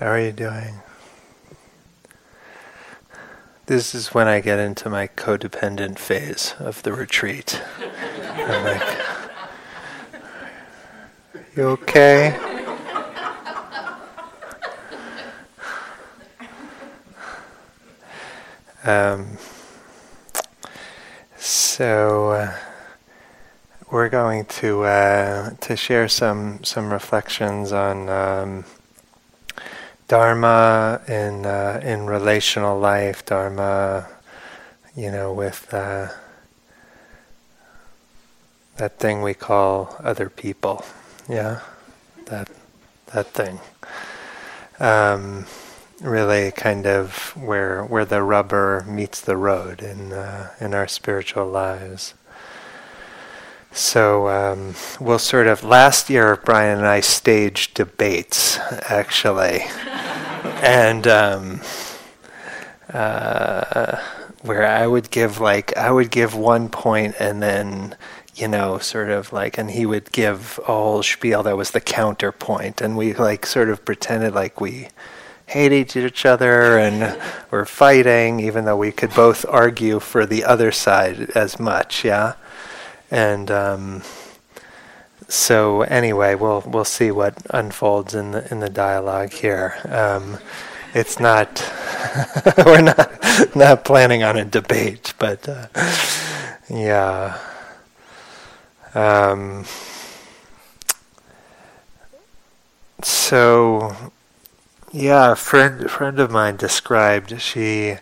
How are you doing? This is when I get into my codependent phase of the retreat. I'm like, you okay? Um, so uh, we're going to uh, to share some some reflections on um, Dharma in uh, in relational life, Dharma, you know, with uh, that thing we call other people, yeah, that that thing. Um, really, kind of where where the rubber meets the road in uh, in our spiritual lives. So um, we'll sort of. Last year, Brian and I staged debates, actually, and um, uh, where I would give like I would give one point, and then you know, sort of like, and he would give a whole spiel that was the counterpoint, and we like sort of pretended like we hate each other and we're fighting, even though we could both argue for the other side as much, yeah. And um, so anyway, we'll we'll see what unfolds in the in the dialogue here. Um, it's not we're not not planning on a debate, but uh, yeah. Um, so yeah, a friend friend of mine described she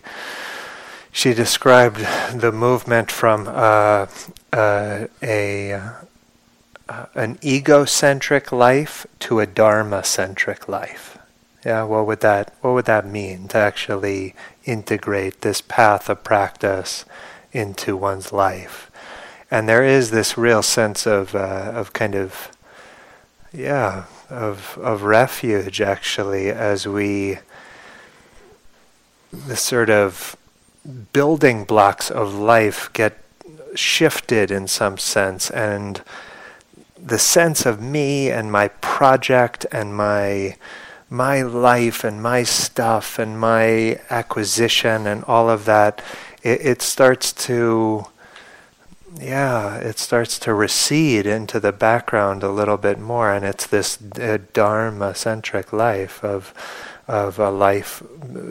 she described the movement from uh, uh, a uh, an egocentric life to a dharma centric life. Yeah, what would that what would that mean to actually integrate this path of practice into one's life? And there is this real sense of uh, of kind of yeah of of refuge actually as we the sort of building blocks of life get shifted in some sense and the sense of me and my project and my my life and my stuff and my acquisition and all of that it, it starts to yeah it starts to recede into the background a little bit more and it's this uh, dharma centric life of of a life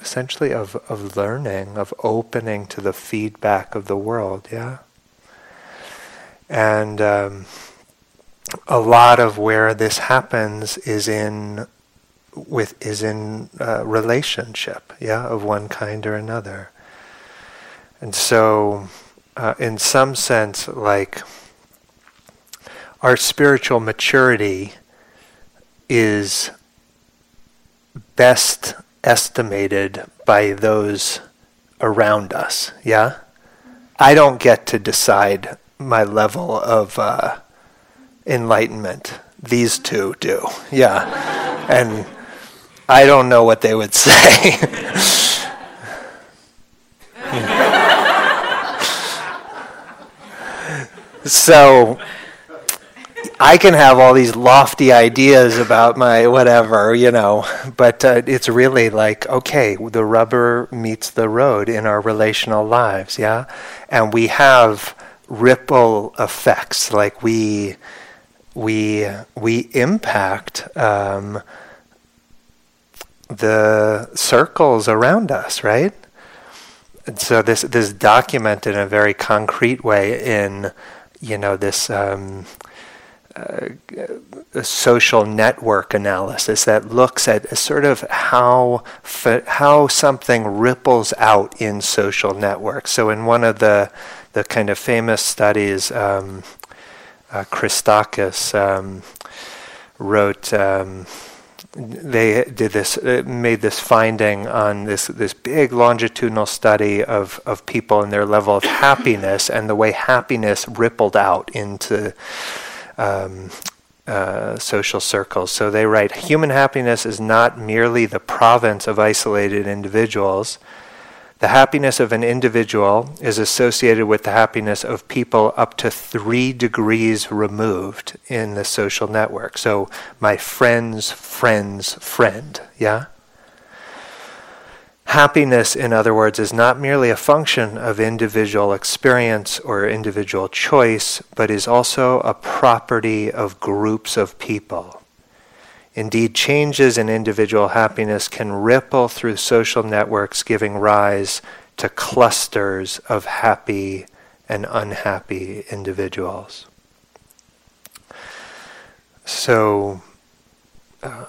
essentially of, of learning of opening to the feedback of the world yeah and um, a lot of where this happens is in with is in uh, relationship, yeah, of one kind or another. And so, uh, in some sense, like our spiritual maturity is best estimated by those around us. Yeah, I don't get to decide my level of uh, enlightenment. These two do, yeah. and I don't know what they would say. so I can have all these lofty ideas about my whatever, you know, but uh, it's really like, okay, the rubber meets the road in our relational lives, yeah? And we have ripple effects like we we we impact um, the circles around us right and so this this documented in a very concrete way in you know this um, uh, social network analysis that looks at sort of how how something ripples out in social networks. So in one of the the kind of famous studies, um, uh, Christakis um, wrote. Um, they did this, uh, made this finding on this this big longitudinal study of of people and their level of happiness and the way happiness rippled out into um, uh, social circles. So they write, human happiness is not merely the province of isolated individuals the happiness of an individual is associated with the happiness of people up to three degrees removed in the social network. So, my friend's friend's friend, yeah? Happiness, in other words, is not merely a function of individual experience or individual choice, but is also a property of groups of people. Indeed, changes in individual happiness can ripple through social networks, giving rise to clusters of happy and unhappy individuals. So, uh,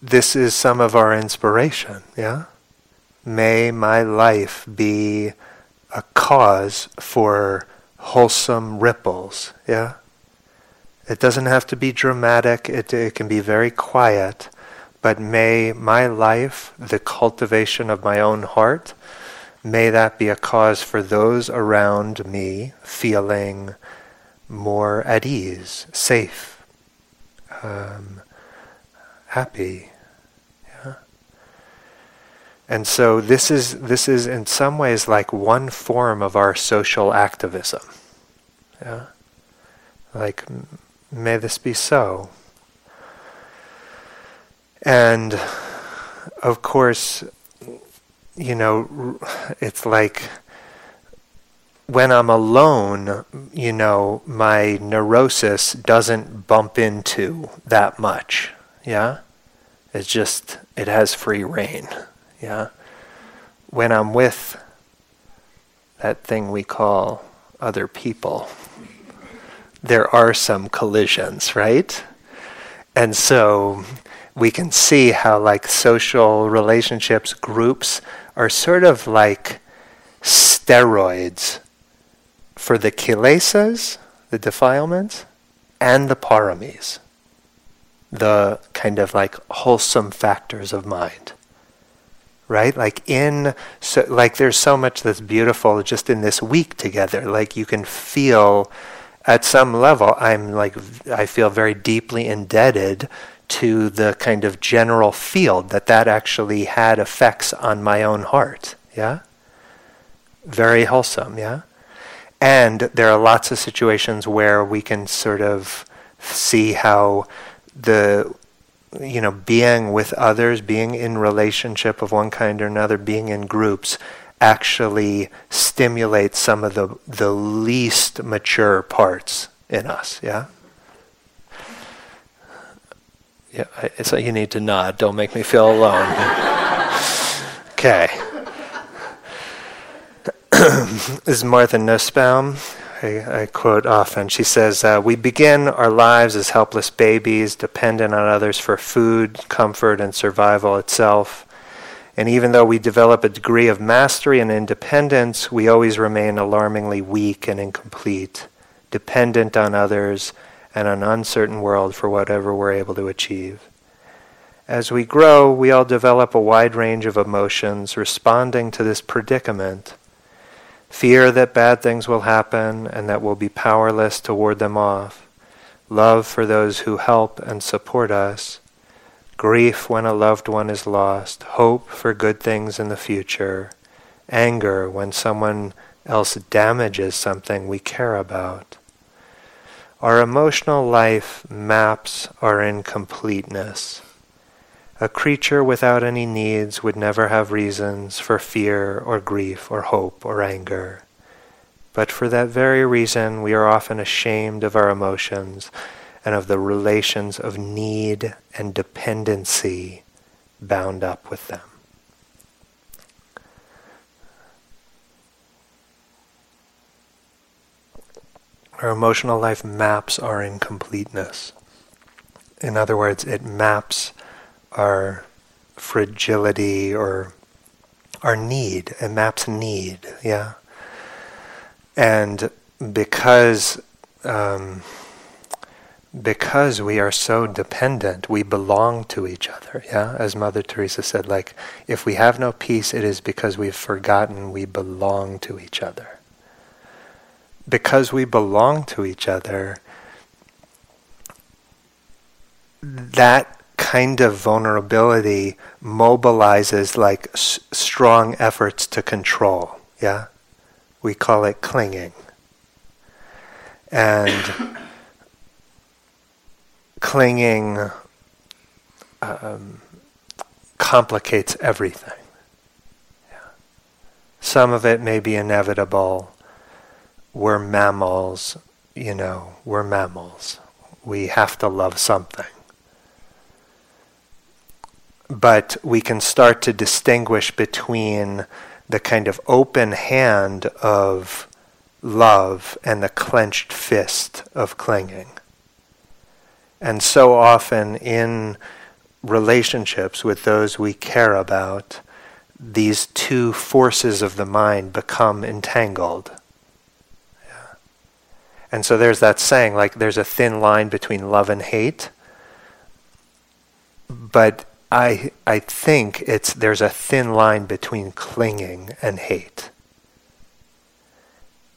this is some of our inspiration, yeah? May my life be a cause for wholesome ripples, yeah? It doesn't have to be dramatic, it, it can be very quiet, but may my life, the cultivation of my own heart, may that be a cause for those around me feeling more at ease, safe, um, happy. Yeah? And so this is this is in some ways like one form of our social activism. Yeah? Like may this be so. And of course, you know, it's like when I'm alone, you know, my neurosis doesn't bump into that much. Yeah? It's just, it has free reign. Yeah? When I'm with that thing we call other people, there are some collisions, right? And so we can see how, like, social relationships, groups are sort of like steroids for the kilesas, the defilements, and the paramis, the kind of like wholesome factors of mind. Right? Like in so like there's so much that's beautiful just in this week together. Like you can feel at some level I'm like I feel very deeply indebted to the kind of general field that that actually had effects on my own heart. Yeah? Very wholesome, yeah? And there are lots of situations where we can sort of see how the you know being with others being in relationship of one kind or another being in groups actually stimulates some of the the least mature parts in us yeah yeah so you need to nod don't make me feel alone okay this is Martha Nussbaum. I, I, quote often. She says, uh, We begin our lives as helpless babies, dependent on others for food, comfort, and survival itself. And even though we develop a degree of mastery and independence, we always remain alarmingly weak and incomplete, dependent on others and an uncertain world for whatever we're able to achieve. As we grow, we all develop a wide range of emotions responding to this predicament. Fear that bad things will happen and that we'll be powerless to ward them off, love for those who help and support us, grief when a loved one is lost, hope for good things in the future, anger when someone else damages something we care about. Our emotional life maps our incompleteness. A creature without any needs would never have reasons for fear or grief or hope or anger. But for that very reason, we are often ashamed of our emotions and of the relations of need and dependency bound up with them. Our emotional life maps our incompleteness. In other words, it maps our fragility or our need. It maps need, yeah. And because um, because we are so dependent, we belong to each other. Yeah, as Mother Teresa said, like if we have no peace, it is because we've forgotten we belong to each other. Because we belong to each other, that kind of vulnerability mobilizes like s- strong efforts to control. Yeah? We call it clinging. And clinging um, complicates everything. Yeah. Some of it may be inevitable. We're mammals, you know, we're mammals. We have to love something. But we can start to distinguish between the kind of open hand of love and the clenched fist of clinging. And so often in relationships with those we care about, these two forces of the mind become entangled. Yeah. And so there's that saying, like there's a thin line between love and hate. But I I think it's there's a thin line between clinging and hate.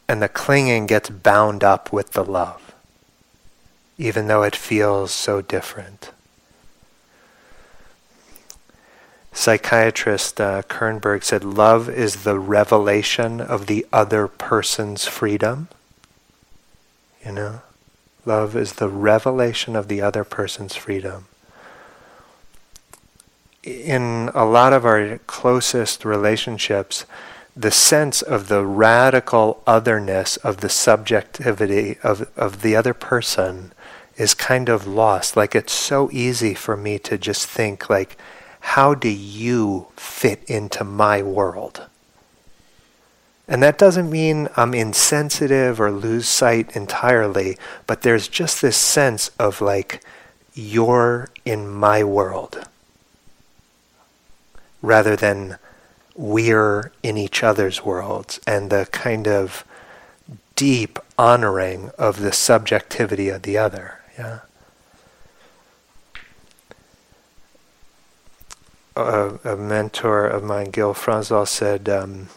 And the clinging gets bound up with the love, even though it feels so different. Psychiatrist uh, Kernberg said, Love is the revelation of the other person's freedom. You know? Love is the revelation of the other person's freedom. In a lot of our closest relationships, the sense of the radical otherness of the subjectivity of, of the other person is kind of lost. Like it's so easy for me to just think like, how do you fit into my world? And that doesn't mean I'm insensitive or lose sight entirely, but there's just this sense of like, you're in my world. Rather than we're in each other's worlds and the kind of deep honoring of the subjectivity of the other. Yeah. A, a mentor of mine, Gil Fronsdal, said um,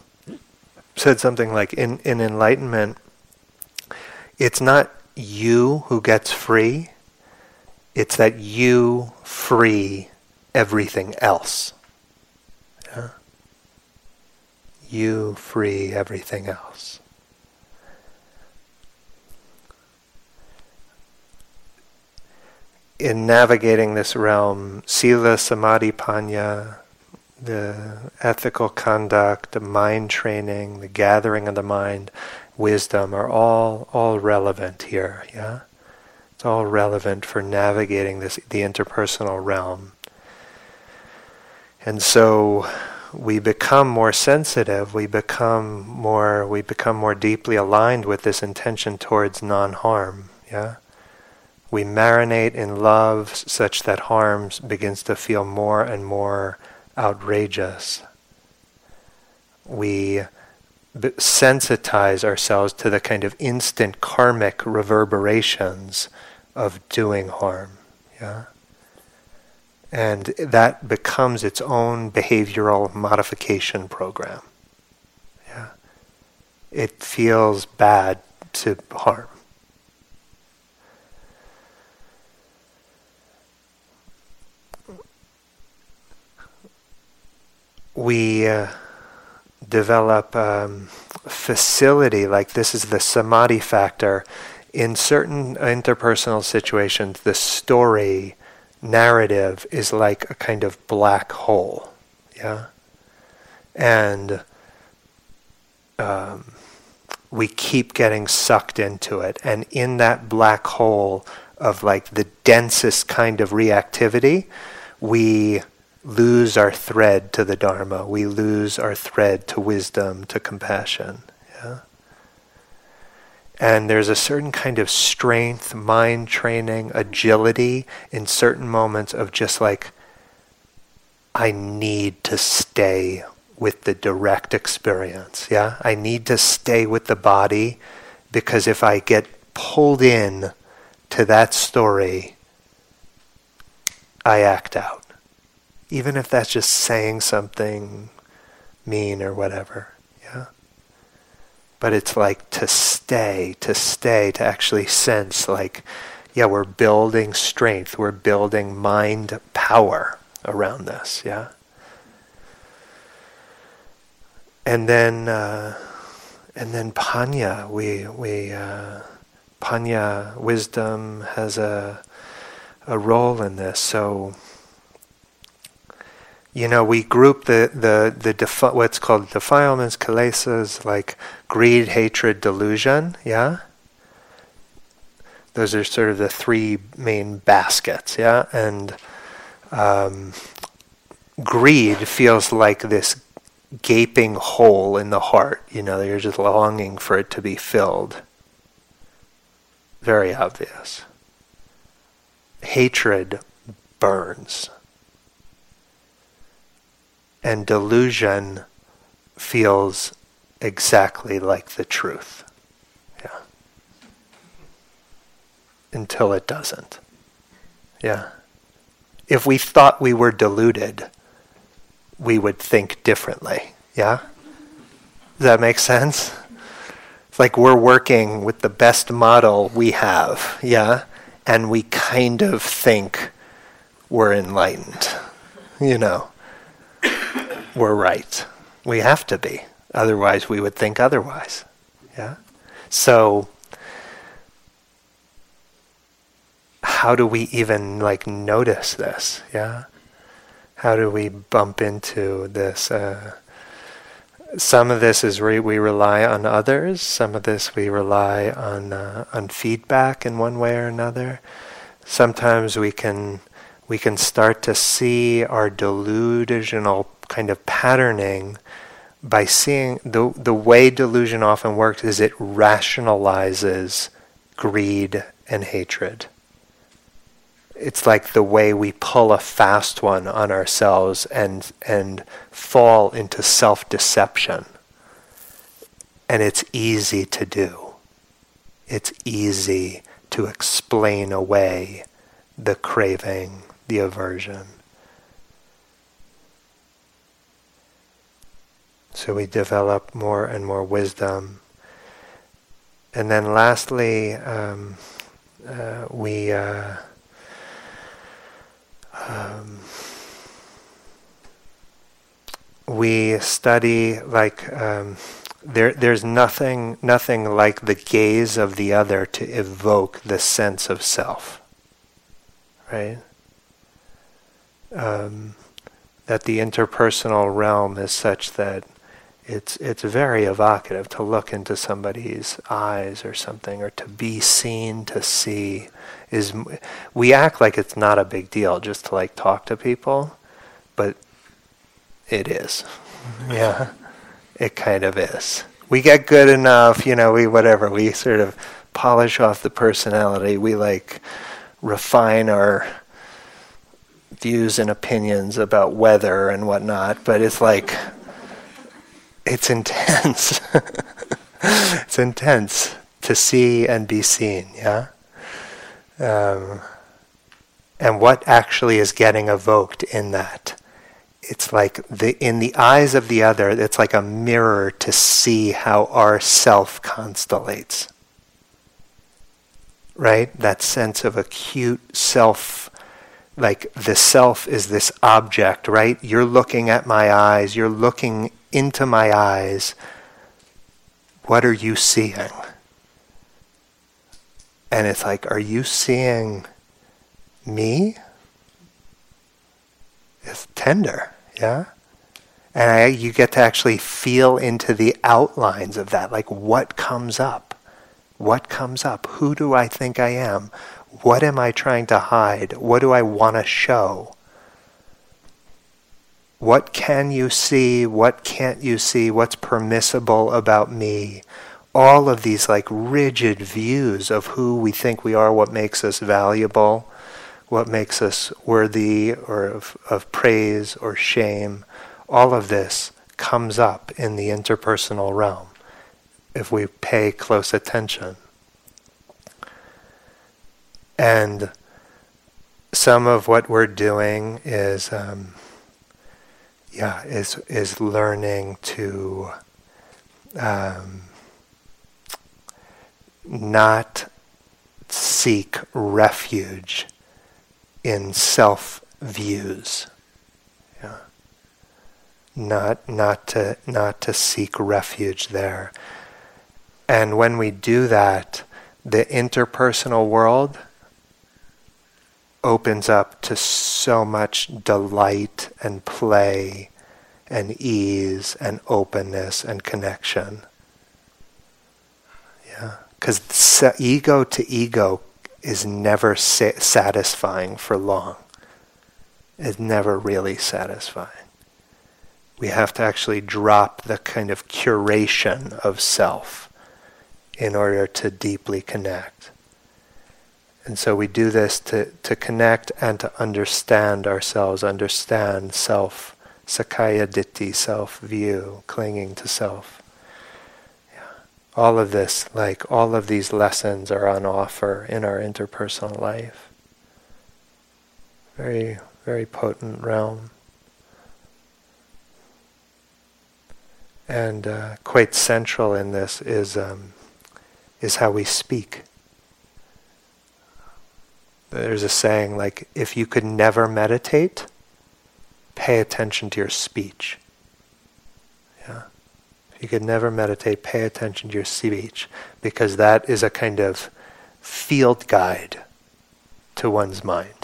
said something like, "In in enlightenment, it's not you who gets free; it's that you free everything else." you free everything else. In navigating this realm, sila, samadhi, panya, the ethical conduct, the mind training, the gathering of the mind, wisdom are all all relevant here. Yeah, it's all relevant for navigating this the interpersonal realm. And so we become more sensitive, we become more we become more deeply aligned with this intention towards non-harm, yeah? We marinate in love such that harm begins to feel more and more outrageous. We sensitize ourselves to the kind of instant karmic reverberations of doing harm, yeah? And that becomes its own behavioral modification program. Yeah. It feels bad to harm. We uh, develop um, facility, like this is the samadhi factor. In certain interpersonal situations, the story narrative is like a kind of black hole, yeah, and um, we keep getting sucked into it, and in that black hole of like the densest kind of reactivity, we lose our thread to the Dharma. We lose our thread to wisdom, to compassion. Yeah. And there's a certain kind of strength, mind training, agility in certain moments of just like, I need to stay with the direct experience. Yeah? I need to stay with the body because if I get pulled in to that story, I act out. Even if that's just saying something mean or whatever. Yeah? but it's like to stay, to stay, to actually sense like, yeah, we're building strength, we're building mind power around this, yeah? And then, uh, and then panya, we, we, uh, panya, wisdom has a, a role in this. So, you know, we group the the the defi- what's called defilements, kilesas, like greed, hatred, delusion. Yeah. Those are sort of the three main baskets. Yeah, and um, greed feels like this gaping hole in the heart. You know, you're just longing for it to be filled. Very obvious. Hatred burns and delusion feels exactly like the truth. Yeah. Until it doesn't. Yeah. If we thought we were deluded, we would think differently. Yeah? Does that make sense? It's like we're working with the best model we have, yeah? And we kind of think we're enlightened, you know? We're right. We have to be. Otherwise, we would think otherwise. Yeah? So, how do we even like notice this? Yeah? How do we bump into this? Uh, some of this is re- we rely on others. Some of this we rely on uh, on feedback in one way or another. Sometimes we can we can start to see our delusional kind of patterning by seeing the the way delusion often works is it rationalizes greed and hatred. It's like the way we pull a fast one on ourselves and and fall into self-deception. And it's easy to do. It's easy to explain away the craving, the aversion. So we develop more and more wisdom. And then lastly, um, uh, we uh, um, we study like um, there. There's nothing nothing like the gaze of the other to evoke the sense of self. Right. Um, that the interpersonal realm is such that it's it's very evocative to look into somebody's eyes or something or to be seen to see is we act like it's not a big deal just to like talk to people but it is. Yeah. It kind of is. We get good enough you know we whatever we sort of polish off the personality. We like refine our views and opinions about weather and whatnot but it's like it's intense. it's intense to see and be seen, yeah? Um, and what actually is getting evoked in that? It's like the in the eyes of the other, it's like a mirror to see how our self constellates. Right? That sense of acute self like the self is this object, right? You're looking at my eyes, you're looking into my eyes, what are you seeing? And it's like, are you seeing me? It's tender, yeah? And I, you get to actually feel into the outlines of that, like what comes up? What comes up? Who do I think I am? What am I trying to hide? What do I want to show? What can you see? What can't you see? What's permissible about me? All of these like rigid views of who we think we are, what makes us valuable, what makes us worthy or of, of praise or shame, all of this comes up in the interpersonal realm if we pay close attention. And some of what we're doing is um, yeah, is is learning to um, not seek refuge in self views. Yeah. Not not to not to seek refuge there. And when we do that, the interpersonal world opens up to so much delight and play and ease and openness and connection. Yeah, because ego to ego is never sa- satisfying for long. It's never really satisfying. We have to actually drop the kind of curation of self in order to deeply connect. And so we do this to, to connect and to understand ourselves, understand self, sakkaya ditthi, self view, clinging to self. All of this, like all of these lessons, are on offer in our interpersonal life. Very, very potent realm. And uh, quite central in this is um, is how we speak. There's a saying like, if you could never meditate, pay attention to your speech. Yeah. If you could never meditate, pay attention to your speech, because that is a kind of field guide to one's mind.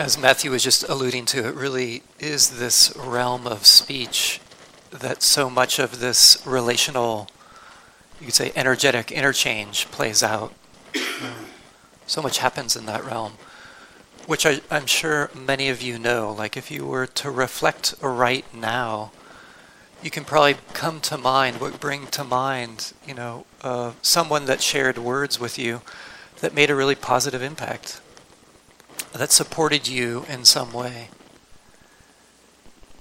As Matthew was just alluding to, it really is this realm of speech that so much of this relational, you could say, energetic interchange plays out. so much happens in that realm, which I, am sure many of you know. Like, if you were to reflect right now, you can probably come to mind, what bring to mind, you know, uh, someone that shared words with you that made a really positive impact that supported you in some way.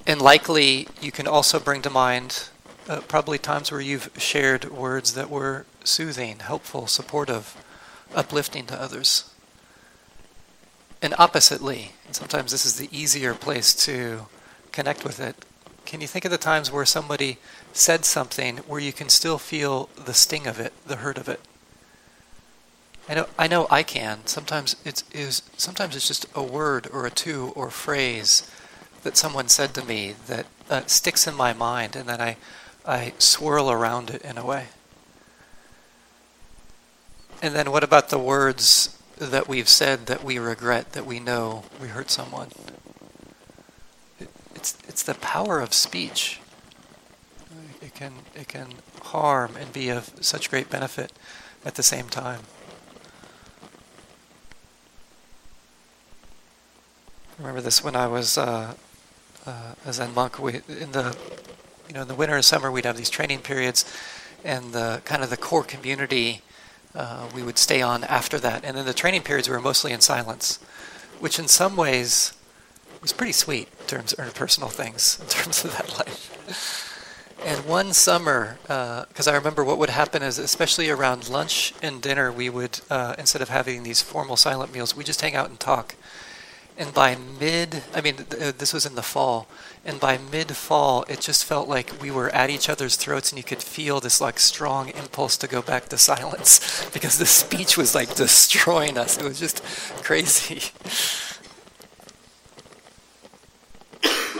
And likely, you can also bring to mind uh, probably times where you've shared words that were soothing, helpful, supportive, uplifting to others. And oppositely, and sometimes this is the easier place to connect with it. Can you think of the times where somebody said something where you can still feel the sting of it, the hurt of it? I know I know I can. Sometimes it's is sometimes it's just a word or a two or a phrase that someone said to me that uh, sticks in my mind and then I I swirl around it in a way. And then what about the words that we've said that we regret that we know we hurt someone? It, it's it's the power of speech. It can it can harm and be of such great benefit at the same time. Remember this when I was uh, uh, a Zen monk. We in the you know in the winter and summer we'd have these training periods, and the kind of the core community uh, we would stay on after that. And then the training periods we were mostly in silence, which in some ways was pretty sweet in terms of personal things in terms of that life. And one summer, because uh, I remember what would happen is, especially around lunch and dinner, we would, uh, instead of having these formal silent meals, we just hang out and talk. And by mid, I mean, th- uh, this was in the fall, and by mid fall, it just felt like we were at each other's throats, and you could feel this like strong impulse to go back to silence because the speech was like destroying us. It was just crazy.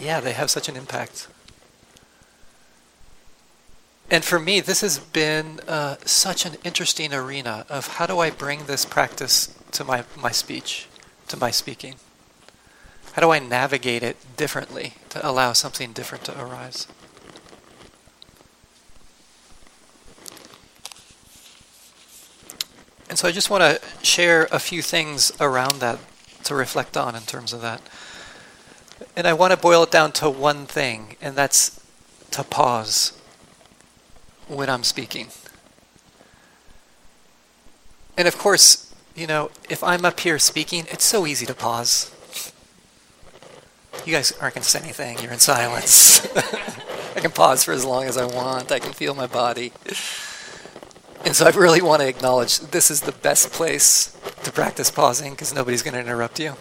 yeah, they have such an impact. And for me, this has been uh, such an interesting arena of how do I bring this practice to my, my speech to my speaking? How do I navigate it differently to allow something different to arise? And so I just want to share a few things around that to reflect on in terms of that. And I want to boil it down to one thing, and that's to pause when I'm speaking. And of course, you know, if I'm up here speaking, it's so easy to pause. You guys aren't going to say anything. You're in silence. I can pause for as long as I want. I can feel my body. And so I really want to acknowledge this is the best place to practice pausing because nobody's going to interrupt you.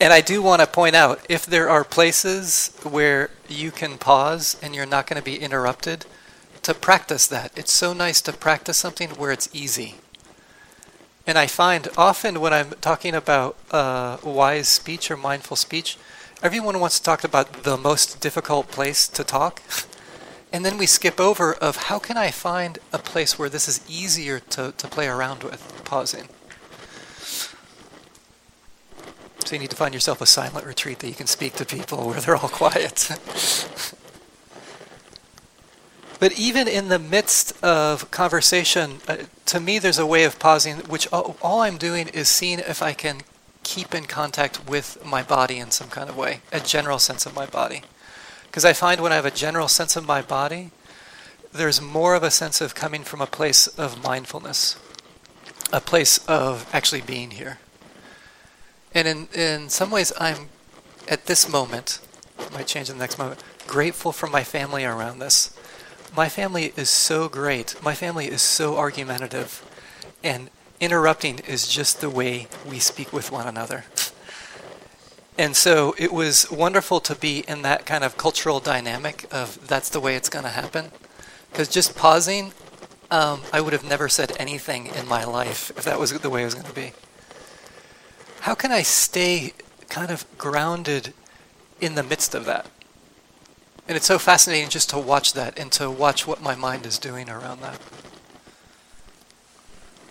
And I do want to point out if there are places where you can pause and you're not going to be interrupted, to practice that. It's so nice to practice something where it's easy And I find often when I'm talking about uh, wise speech or mindful speech, everyone wants to talk about the most difficult place to talk. And then we skip over of how can I find a place where this is easier to, to play around with, pausing. So you need to find yourself a silent retreat that you can speak to people where they're all quiet. But even in the midst of conversation, uh, to me there's a way of pausing, which all, all I'm doing is seeing if I can keep in contact with my body in some kind of way, a general sense of my body. Because I find when I have a general sense of my body, there's more of a sense of coming from a place of mindfulness, a place of actually being here. And in, in some ways, I'm at this moment, might change in the next moment, grateful for my family around this. My family is so great. My family is so argumentative. And interrupting is just the way we speak with one another. And so it was wonderful to be in that kind of cultural dynamic of that's the way it's going to happen. Because just pausing, um, I would have never said anything in my life if that was the way it was going to be. How can I stay kind of grounded in the midst of that? And it's so fascinating just to watch that and to watch what my mind is doing around that.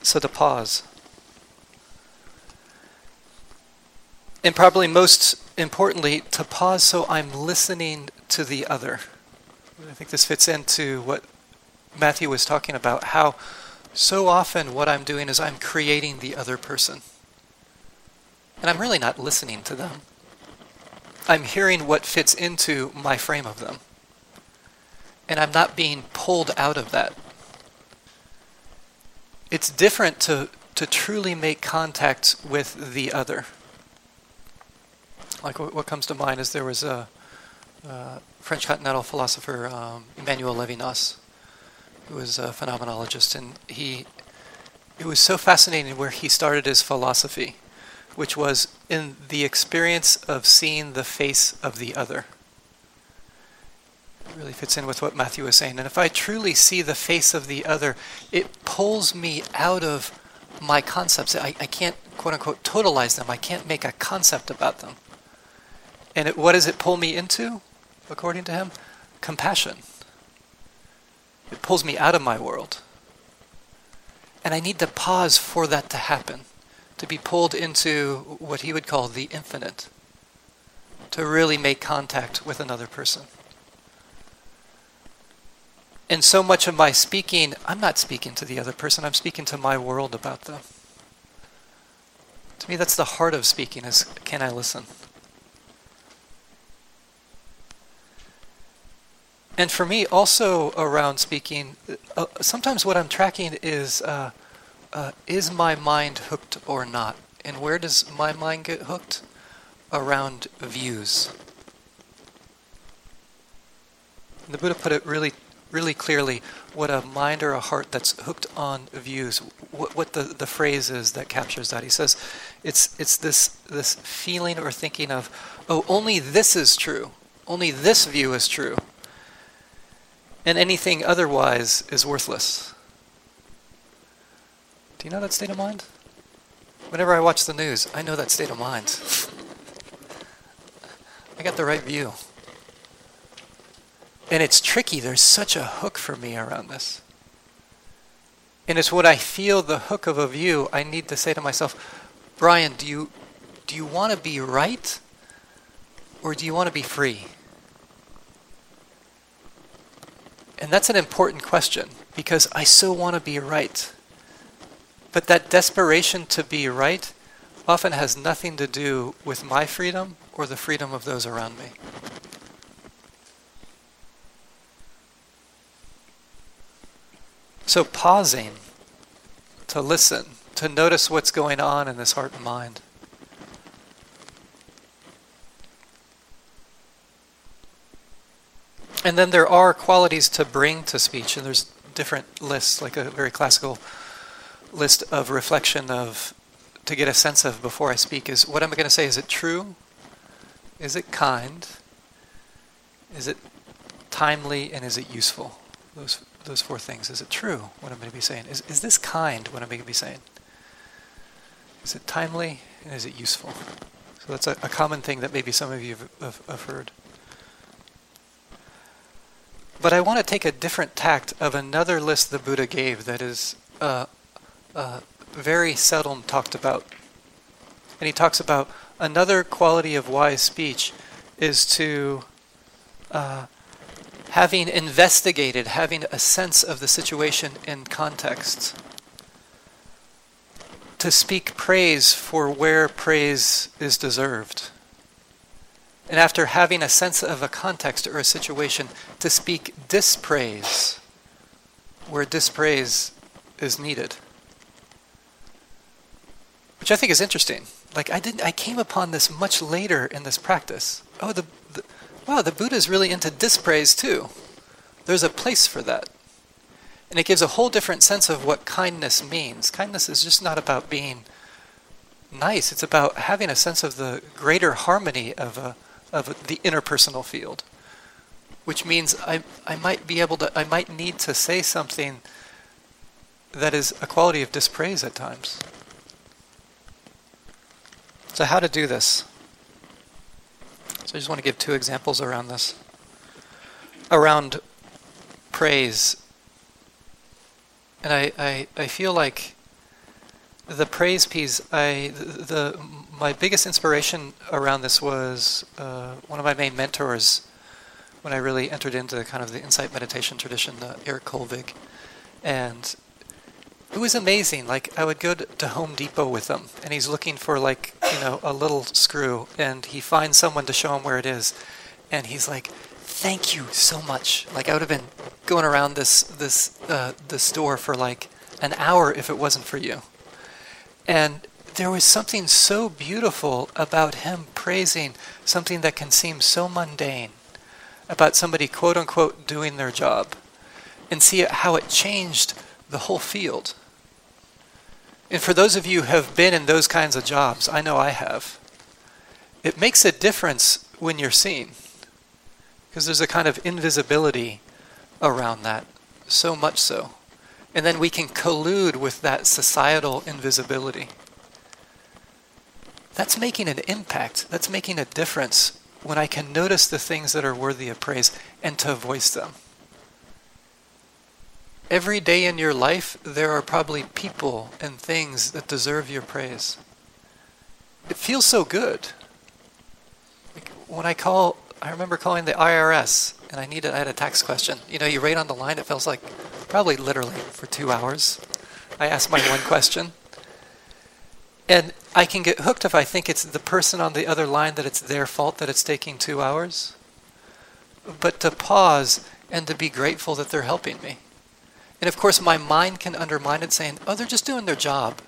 So to pause. And probably most importantly, to pause so I'm listening to the other. I think this fits into what Matthew was talking about how so often what I'm doing is I'm creating the other person. And I'm really not listening to them. I'm hearing what fits into my frame of them. And I'm not being pulled out of that. It's different to, to truly make contact with the other like what comes to mind is there was a, a French continental philosopher, um, Emmanuel Levinas, who was a phenomenologist, and he it was so fascinating where he started his philosophy, which was in the experience of seeing the face of the other. It really fits in with what Matthew was saying. And if I truly see the face of the other, it pulls me out of my concepts. I, I can't, quote unquote, totalize them. I can't make a concept about them. And it, what does it pull me into, according to him? Compassion. It pulls me out of my world. And I need to pause for that to happen, to be pulled into what he would call the infinite, to really make contact with another person. And so much of my speaking, I'm not speaking to the other person, I'm speaking to my world about them. To me, that's the heart of speaking is can I listen? And for me, also around speaking, uh, sometimes what I'm tracking is uh, uh, is my mind hooked or not? And where does my mind get hooked? Around views. The Buddha put it really, really clearly what a mind or a heart that's hooked on views, what, what the, the phrase is that captures that. He says it's, it's this, this feeling or thinking of, oh, only this is true, only this view is true and anything otherwise is worthless. Do you know that state of mind? Whenever I watch the news, I know that state of mind. I got the right view. And it's tricky. There's such a hook for me around this. And it's when I feel the hook of a view, I need to say to myself, Brian, do you do you want to be right or do you want to be free? And that's an important question because I so want to be right. But that desperation to be right often has nothing to do with my freedom or the freedom of those around me. So, pausing to listen, to notice what's going on in this heart and mind. And then there are qualities to bring to speech, and there's different lists, like a very classical list of reflection of to get a sense of before I speak is what am I going to say? Is it true? Is it kind? Is it timely? And is it useful? Those those four things. Is it true? What I'm going to be saying? Is is this kind? What I'm going to be saying? Is it timely? And is it useful? So that's a, a common thing that maybe some of you have, have, have heard. But I want to take a different tact of another list the Buddha gave that is uh, uh, very seldom talked about. And he talks about another quality of wise speech is to uh, having investigated, having a sense of the situation in context. To speak praise for where praise is deserved. And after having a sense of a context or a situation, to speak dispraise where dispraise is needed. Which I think is interesting. Like I didn't I came upon this much later in this practice. Oh the, the wow, the Buddha is really into dispraise too. There's a place for that. And it gives a whole different sense of what kindness means. Kindness is just not about being nice, it's about having a sense of the greater harmony of a of the interpersonal field, which means I, I might be able to, I might need to say something that is a quality of dispraise at times. So, how to do this? So, I just want to give two examples around this. Around praise. And I, I, I feel like the praise piece, I the, my biggest inspiration around this was uh, one of my main mentors when I really entered into kind of the insight meditation tradition, uh, Eric Kolvig, and it was amazing. Like I would go to Home Depot with him, and he's looking for like you know a little screw, and he finds someone to show him where it is, and he's like, "Thank you so much." Like I would have been going around this this uh, the store for like an hour if it wasn't for you. And there was something so beautiful about him praising something that can seem so mundane, about somebody quote unquote doing their job, and see how it changed the whole field. And for those of you who have been in those kinds of jobs, I know I have, it makes a difference when you're seen. Because there's a kind of invisibility around that, so much so. And then we can collude with that societal invisibility. That's making an impact. That's making a difference when I can notice the things that are worthy of praise and to voice them. Every day in your life, there are probably people and things that deserve your praise. It feels so good. when I call, I remember calling the IRS and I needed, I had a tax question. You know, you wait on the line, it feels like probably literally for two hours. I ask my one question. And I can get hooked if I think it's the person on the other line that it's their fault that it's taking two hours. But to pause and to be grateful that they're helping me. And of course, my mind can undermine it saying, oh, they're just doing their job.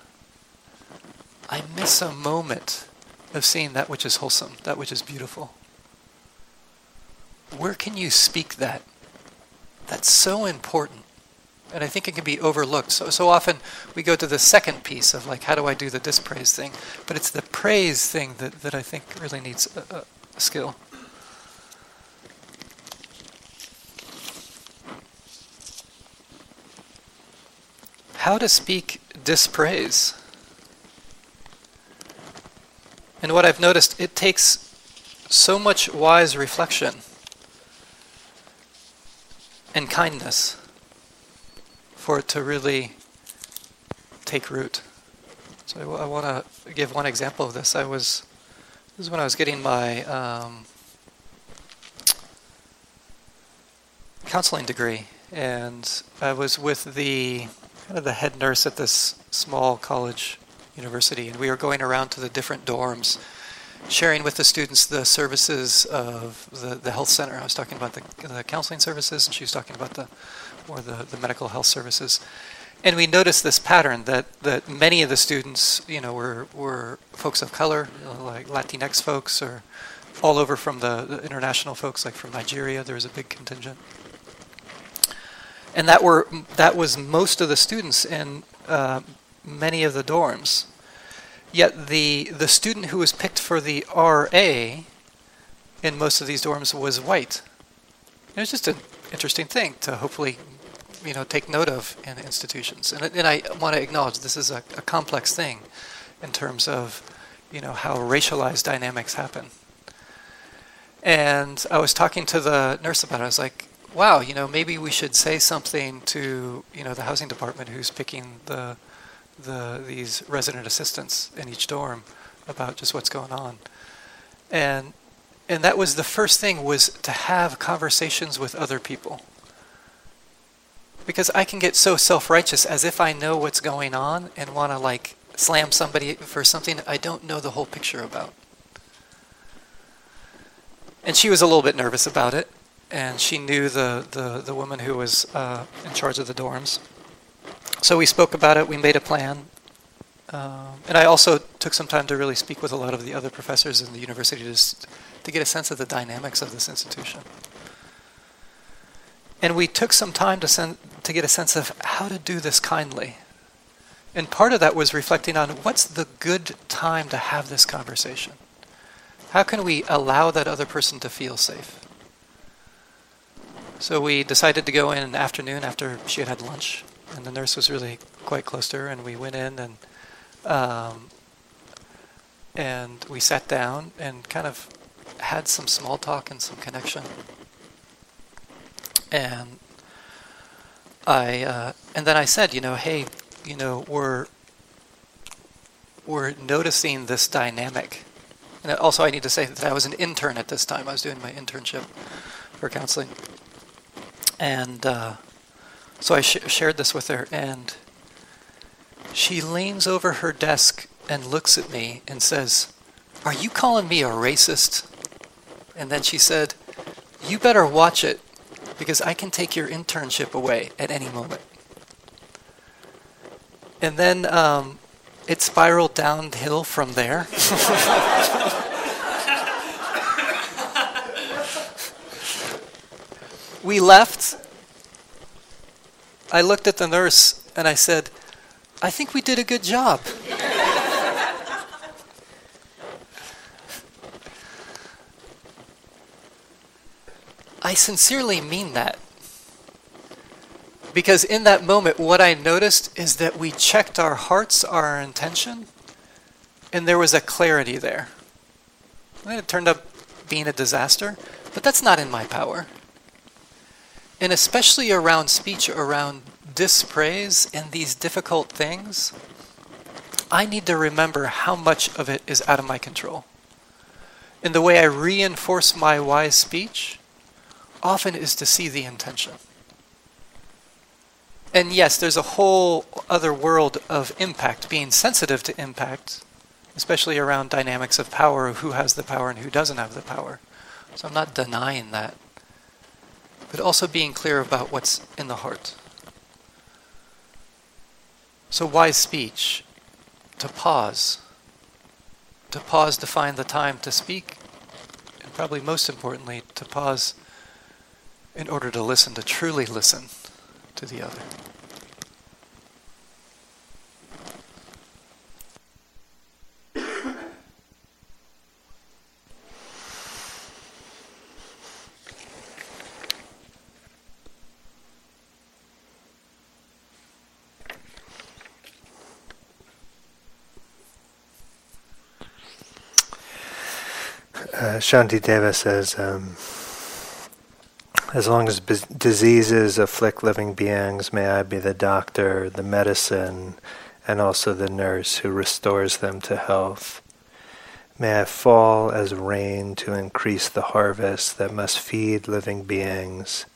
I miss a moment of seeing that which is wholesome, that which is beautiful. Where can you speak that? That's so important and I think it can be overlooked. So so often we go to the second piece of like how do I do the dispraise thing, but it's the praise thing that, that I think really needs a, a skill. How to speak dispraise. And what I've noticed, it takes so much wise reflection and kindness for it to really take root. So I, I want to give one example of this. I was this is when I was getting my um, counseling degree, and I was with the kind of the head nurse at this small college university, and we were going around to the different dorms, sharing with the students the services of the, the health center. I was talking about the, the counseling services, and she was talking about the or the, the medical health services. And we noticed this pattern that, that many of the students, you know, were, were folks of color, like Latinx folks, or all over from the, the, international folks, like from Nigeria. There was a big contingent, and that were that was most of the students in uh, many of the dorms. Yet the the student who was picked for the RA in most of these dorms was white. It was just an interesting thing to hopefully you know take note of in institutions. And, and I want to acknowledge this is a, a complex thing, in terms of, you know, how racialized dynamics happen. And I was talking to the nurse about it. I was like, wow, you know, maybe we should say something to, you know, the housing department who's picking the, the these resident assistants in each dorm about just what's going on. And and that was the first thing was to have conversations with other people. Because I can get so self-righteous as if I know what's going on and want to like slam somebody for something I don't know the whole picture about. And she was a little bit nervous about it, and she knew the, the, the woman who was uh, in charge of the dorms. So we spoke about it, we made a plan. Um, and I also took some time to really speak with a lot of the other professors in the university to, to get a sense of the dynamics of this institution. And we took some time to, send, to get a sense of how to do this kindly. And part of that was reflecting on what's the good time to have this conversation. How can we allow that other person to feel safe? So we decided to go in an afternoon after she had had lunch, and the nurse was really quite close to her, and we went in and um, and we sat down and kind of had some small talk and some connection. And I uh, and then I said, you know, hey, you know, we're we're noticing this dynamic and also, I need to say that I was an intern at this time. I was doing my internship for counseling. And uh, so I sh- shared this with her, and she leans over her desk and looks at me and says, Are you calling me a racist? And then she said, You better watch it because I can take your internship away at any moment. And then um, it spiraled downhill from there. we left. I looked at the nurse and I said, I think we did a good job. I sincerely mean that. Because in that moment, what I noticed is that we checked our hearts, our intention, and there was a clarity there. And it turned up being a disaster, but that's not in my power. And especially around speech, around dispraise and these difficult things, I need to remember how much of it is out of my control. And the way I reinforce my wise speech often is to see the intention and yes, there's a whole other world of impact, being sensitive to impact, especially around dynamics of power, of who has the power and who doesn't have the power. So I'm not denying that. But also being clear about what's in the heart. So, wise speech, to pause. To pause to find the time to speak, and probably most importantly, to pause in order to listen, to truly listen to the other. Uh, Shantideva says, um, as long as b- diseases afflict living beings, may I be the doctor, the medicine, and also the nurse who restores them to health. May I fall as rain to increase the harvest that must feed living beings.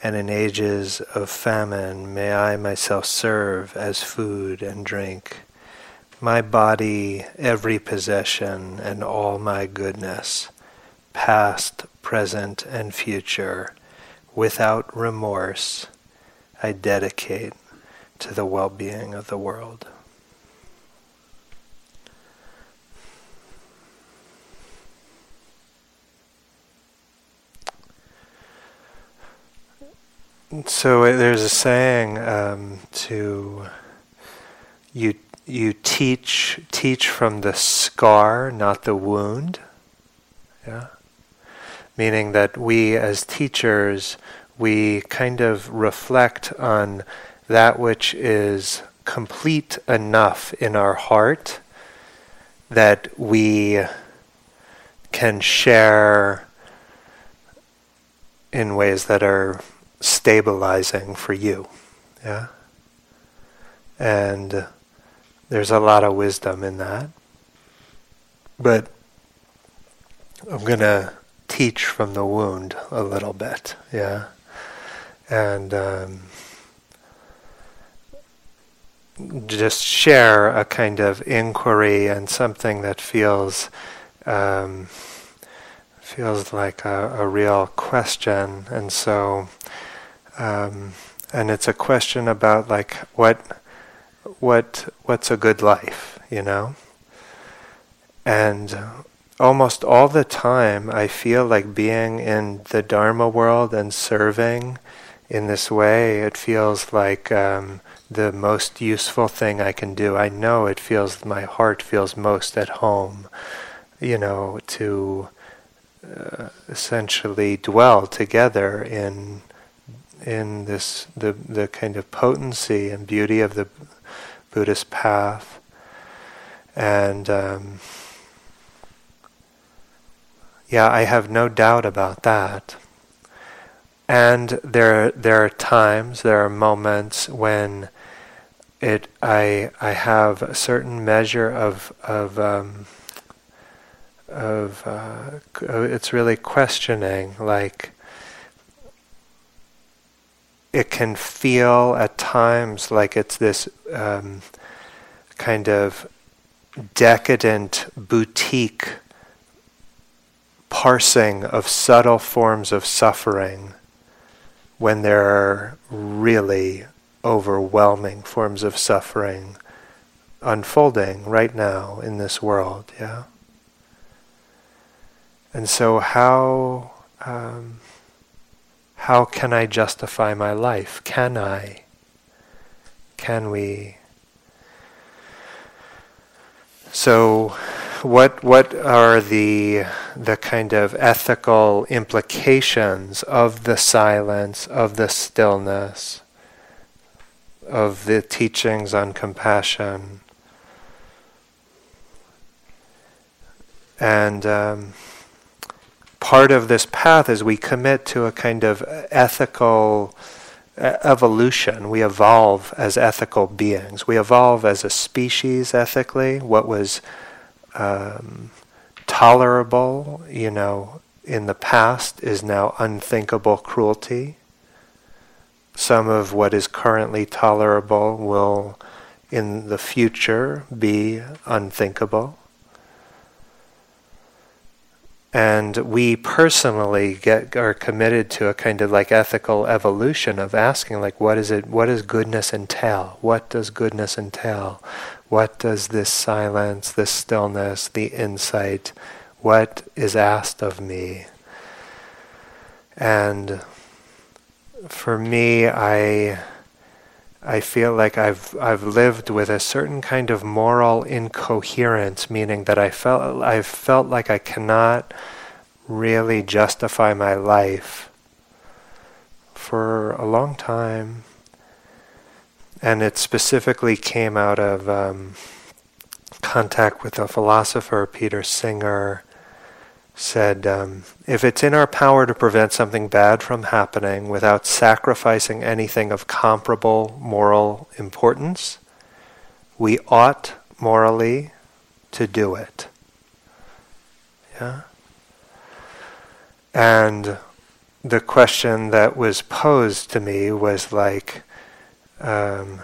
And in ages of famine, may I myself serve as food and drink. My body, every possession, and all my goodness, past, present, and future, without remorse, I dedicate to the well being of the world. So uh, there's a saying um, to you you teach teach from the scar, not the wound. Yeah meaning that we as teachers, we kind of reflect on that which is complete enough in our heart that we can share in ways that are stabilizing for you. Yeah? And there's a lot of wisdom in that. But I'm going to teach from the wound a little bit. Yeah? And um, just share a kind of inquiry and something that feels um, feels like a, a, real question, and so um, and it's a question about like what what what's a good life, you know, and almost all the time I feel like being in the Dharma world and serving in this way. It feels like um, the most useful thing I can do. I know it feels, my heart feels most at home, you know, to uh, essentially dwell together in in this the the kind of potency and beauty of the Buddhist path, and um, yeah, I have no doubt about that. And there there are times, there are moments when it I I have a certain measure of of um, of uh, it's really questioning like it can feel at times like it's this um, kind of decadent boutique parsing of subtle forms of suffering when there are really overwhelming forms of suffering unfolding right now in this world, yeah? And so, how, um, how can I justify my life? Can I? Can we? So, what what are the the kind of ethical implications of the silence, of the stillness? of the teachings on compassion. And um, part of this path is we commit to a kind of ethical evolution. We evolve as ethical beings. We evolve as a species ethically. What was um, tolerable, you know, in the past is now unthinkable cruelty some of what is currently tolerable will in the future be unthinkable. And we personally get are committed to a kind of like ethical evolution of asking like what is it what does goodness entail? What does goodness entail? What does this silence, this stillness, the insight, what is asked of me? And for me, I I feel like I've I've lived with a certain kind of moral incoherence, meaning that I felt I've felt like I cannot really justify my life for a long time, and it specifically came out of um, contact with a philosopher, Peter Singer, said, um, If it's in our power to prevent something bad from happening without sacrificing anything of comparable moral importance, we ought morally to do it. Yeah? And the question that was posed to me was like, um,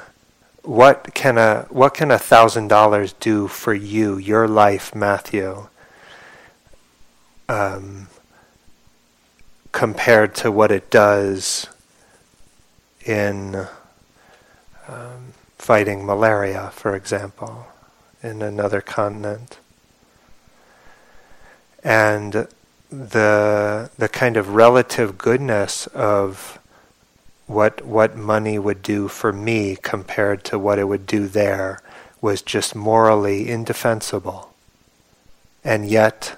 what can a what can a thousand dollars do for you, your life, Matthew? Um, compared to what it does in um, fighting malaria, for example, in another continent. And the the kind of relative goodness of what what money would do for me compared to what it would do there was just morally indefensible. And yet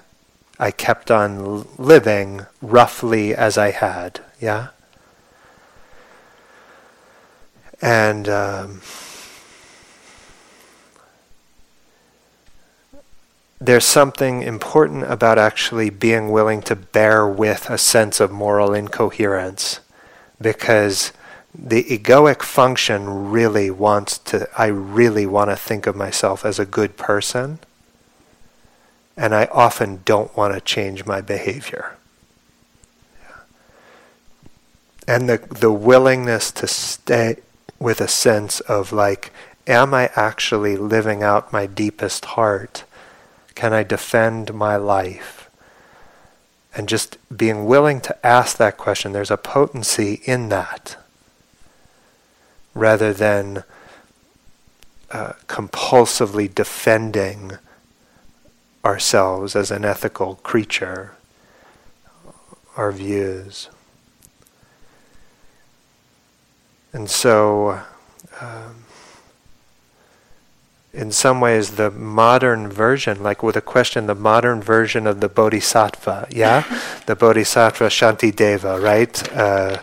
I kept on living roughly as I had, yeah? And um, there's something important about actually being willing to bear with a sense of moral incoherence because the egoic function really wants to, I really want to think of myself as a good person, and I often don't want to change my behavior. And the, the willingness to stay with a sense of like, am I actually living out my deepest heart? Can I defend my life? And just being willing to ask that question, there's a potency in that rather than uh, compulsively defending ourselves as an ethical creature, our views. And so, um, in some ways, the modern version, like with a question, the modern version of the Bodhisattva, yeah? the Bodhisattva Shantideva, right? Uh,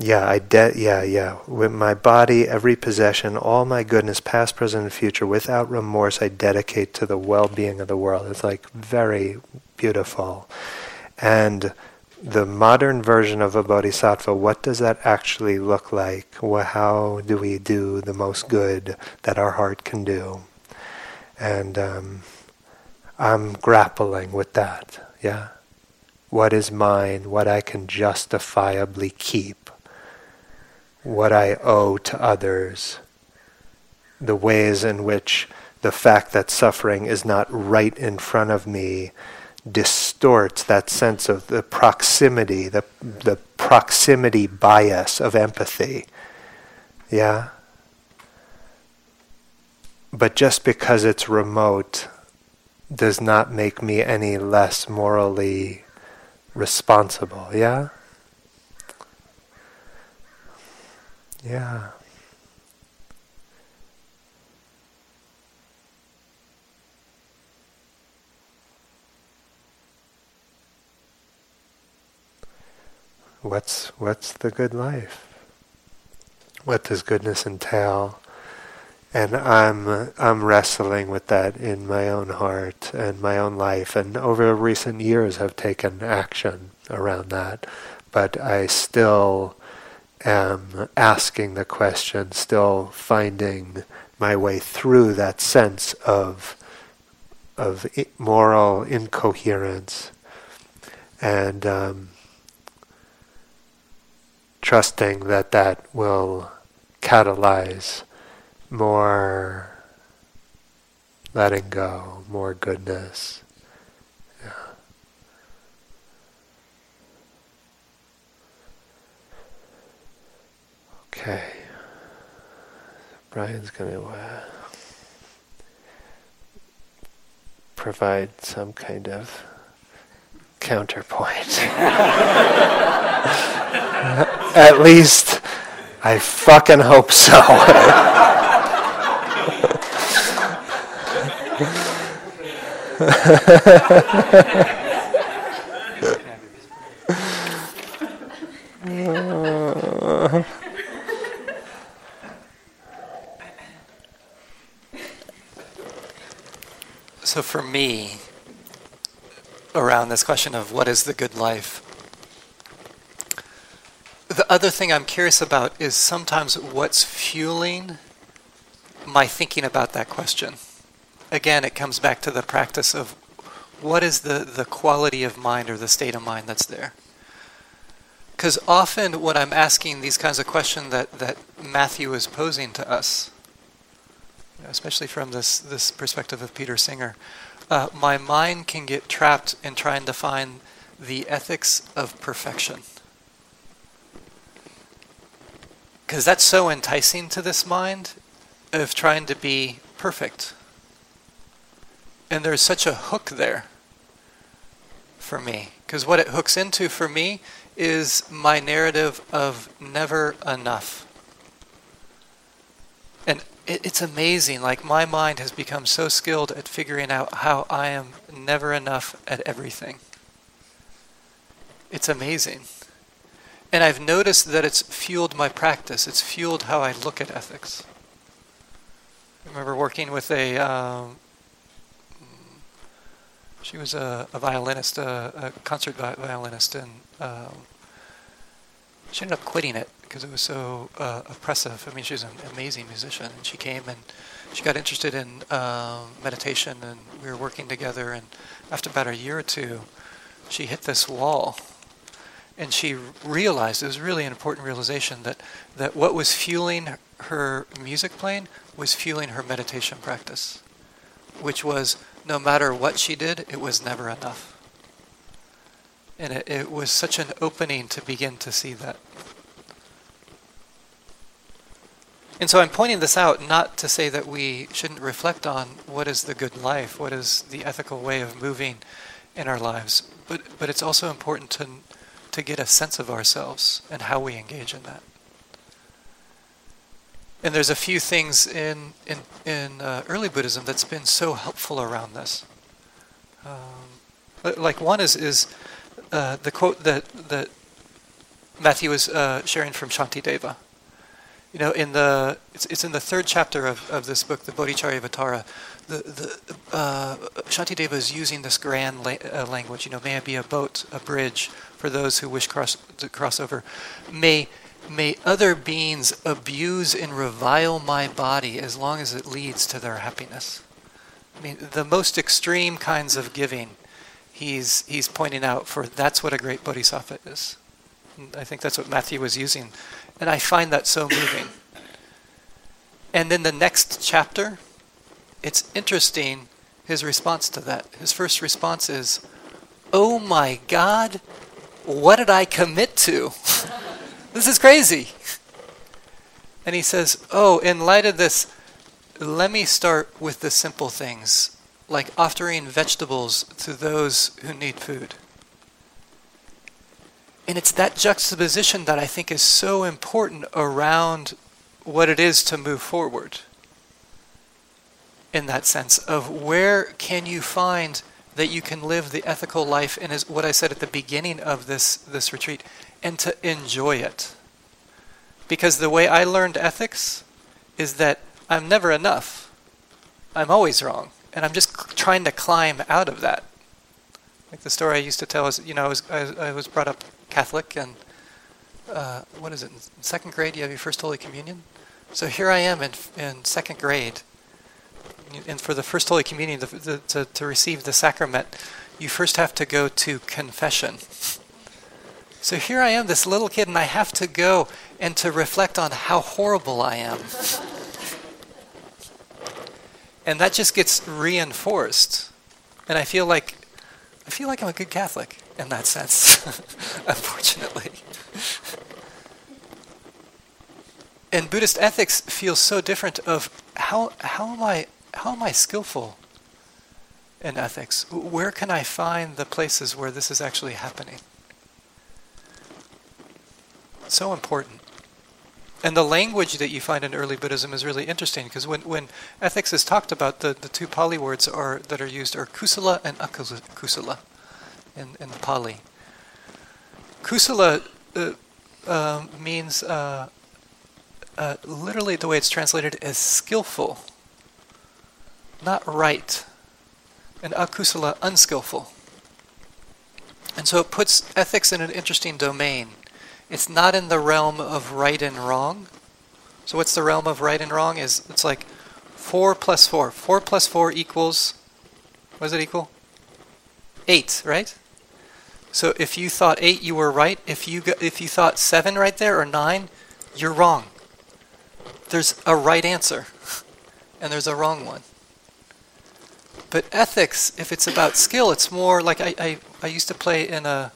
yeah, I de- yeah, yeah. With my body, every possession, all my goodness, past, present, and future, without remorse, I dedicate to the well-being of the world. It's like very beautiful. And the modern version of a bodhisattva, what does that actually look like? How do we do the most good that our heart can do? And um, I'm grappling with that. Yeah, what is mine? What I can justifiably keep? What I owe to others, the ways in which the fact that suffering is not right in front of me distorts that sense of the proximity, the, the proximity bias of empathy. Yeah? But just because it's remote does not make me any less morally responsible. Yeah? Yeah. What's what's the good life? What does goodness entail? And I'm I'm wrestling with that in my own heart and my own life, and over recent years have taken action around that. But I still am asking the question, still finding my way through that sense of of moral incoherence, and um, trusting that that will catalyze more letting go, more goodness. Okay. Brian's going to uh, provide some kind of counterpoint. At least I fucking hope so. for me, around this question of what is the good life, the other thing I'm curious about is sometimes what's fueling my thinking about that question. Again, it comes back to the practice of what is the, the quality of mind or the state of mind that's there. Because often when I'm asking these kinds of questions that, that Matthew is posing to us, especially from this, this perspective of Peter Singer, uh, my mind can get trapped in trying to find the ethics of perfection. Because that's so enticing to this mind of trying to be perfect. And there's such a hook there for me. Because what it hooks into for me is my narrative of never enough. And it, it's amazing. Like my mind has become so skilled at figuring out how I am never enough at everything. It's amazing. And I've noticed that it's fueled my practice. It's fueled how I look at ethics. I remember working with a um, She was a, a violinist, a, a, concert violinist, and um, she ended up quitting it because it was so uh, oppressive. I mean, she's an amazing musician, and she came and she got interested in um, meditation, and we were working together. And after about a year or two, she hit this wall, and she realized it was really an important realization that that what was fueling her music playing was fueling her meditation practice, which was no matter what she did, it was never enough. And it, it was such an opening to begin to see that. And so I'm pointing this out not to say that we shouldn't reflect on what is the good life, what is the ethical way of moving in our lives, but but it's also important to to get a sense of ourselves and how we engage in that. And there's a few things in in in uh, early Buddhism that's been so helpful around this. Um, like one is is uh, the quote that that Matthew was uh, sharing from Shantideva. You know, in the it's, it's in the third chapter of, of this book, the Bodhicharyavatara. The the uh, Shantideva is using this grand la- uh, language. You know, may it be a boat, a bridge for those who wish cross to cross over. May May other beings abuse and revile my body as long as it leads to their happiness. I mean, the most extreme kinds of giving, he's, he's pointing out for that's what a great bodhisattva is. I think that's what Matthew was using. And I find that so moving. And then the next chapter, it's interesting his response to that. His first response is, Oh my God, what did I commit to? This is crazy. And he says, Oh, in light of this, let me start with the simple things, like offering vegetables to those who need food. And it's that juxtaposition that I think is so important around what it is to move forward. In that sense of where can you find that you can live the ethical life and is what I said at the beginning of this this retreat and to enjoy it. Because the way I learned ethics is that I'm never enough. I'm always wrong. And I'm just trying to climb out of that. Like the story I used to tell is, you know, I was, I, I was brought up Catholic, and uh, what is it? In second grade, you have your first Holy Communion. So here I am in, in second grade. And for the first Holy Communion, the, the, to, to receive the sacrament, you first have to go to confession. So here I am, this little kid, and I have to go and to reflect on how horrible I am. and that just gets reinforced. And I feel like I feel like I'm a good Catholic in that sense, unfortunately. and Buddhist ethics feels so different of how how am I how am I skillful in ethics? Where can I find the places where this is actually happening? So important. And the language that you find in early Buddhism is really interesting because when, when ethics is talked about, the, the two Pali words are that are used are kusala and akusala in, in Pali. Kusala uh, uh, means uh, uh, literally the way it's translated is skillful, not right, and akusala, unskillful. And so it puts ethics in an interesting domain it's not in the realm of right and wrong. So what's the realm of right and wrong? Is it's like four plus four. Four plus four equals what does it equal? Eight, right? So if you thought eight, you were right. If you if you thought seven right there or nine, you're wrong. There's a right answer, and there's a wrong one. But ethics, if it's about skill, it's more like I, I, I used to play in a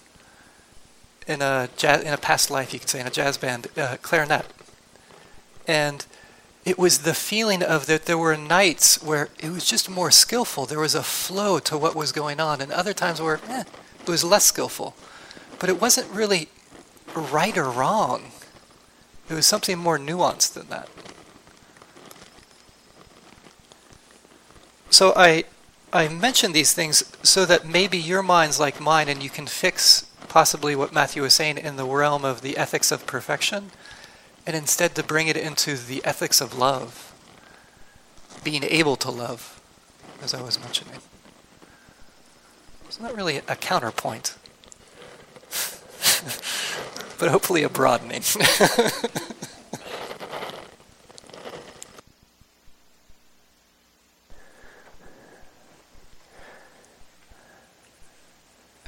in a jazz, in a past life, you could say, in a jazz band, uh, clarinet, and it was the feeling of that there were nights where it was just more skillful. There was a flow to what was going on, and other times where eh, it was less skillful, but it wasn't really right or wrong. It was something more nuanced than that. So I I mention these things so that maybe your mind's like mine and you can fix possibly what Matthew was saying in the realm of the ethics of perfection, and instead to bring it into the ethics of love, being able to love, as I was mentioning. Not really a counterpoint, but hopefully a broadening.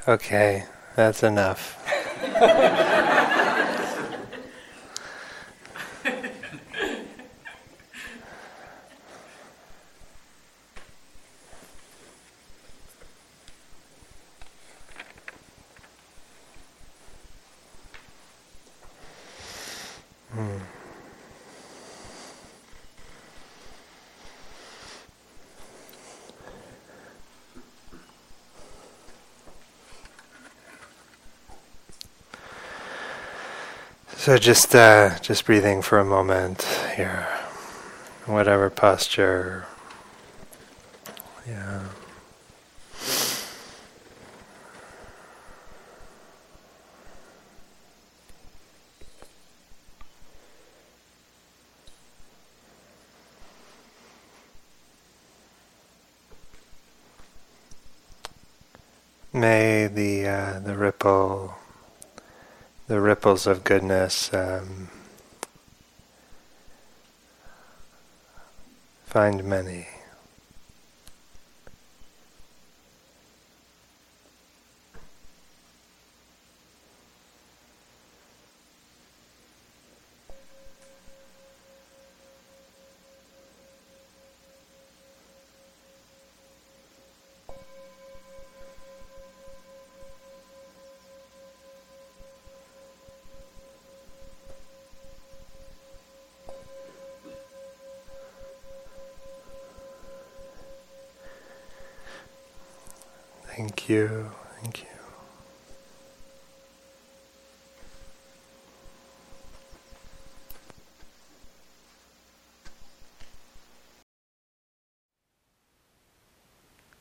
Okay, that's enough. So just uh, just breathing for a moment here, whatever posture. Yeah. May the uh, the ripple, of goodness, um, find many.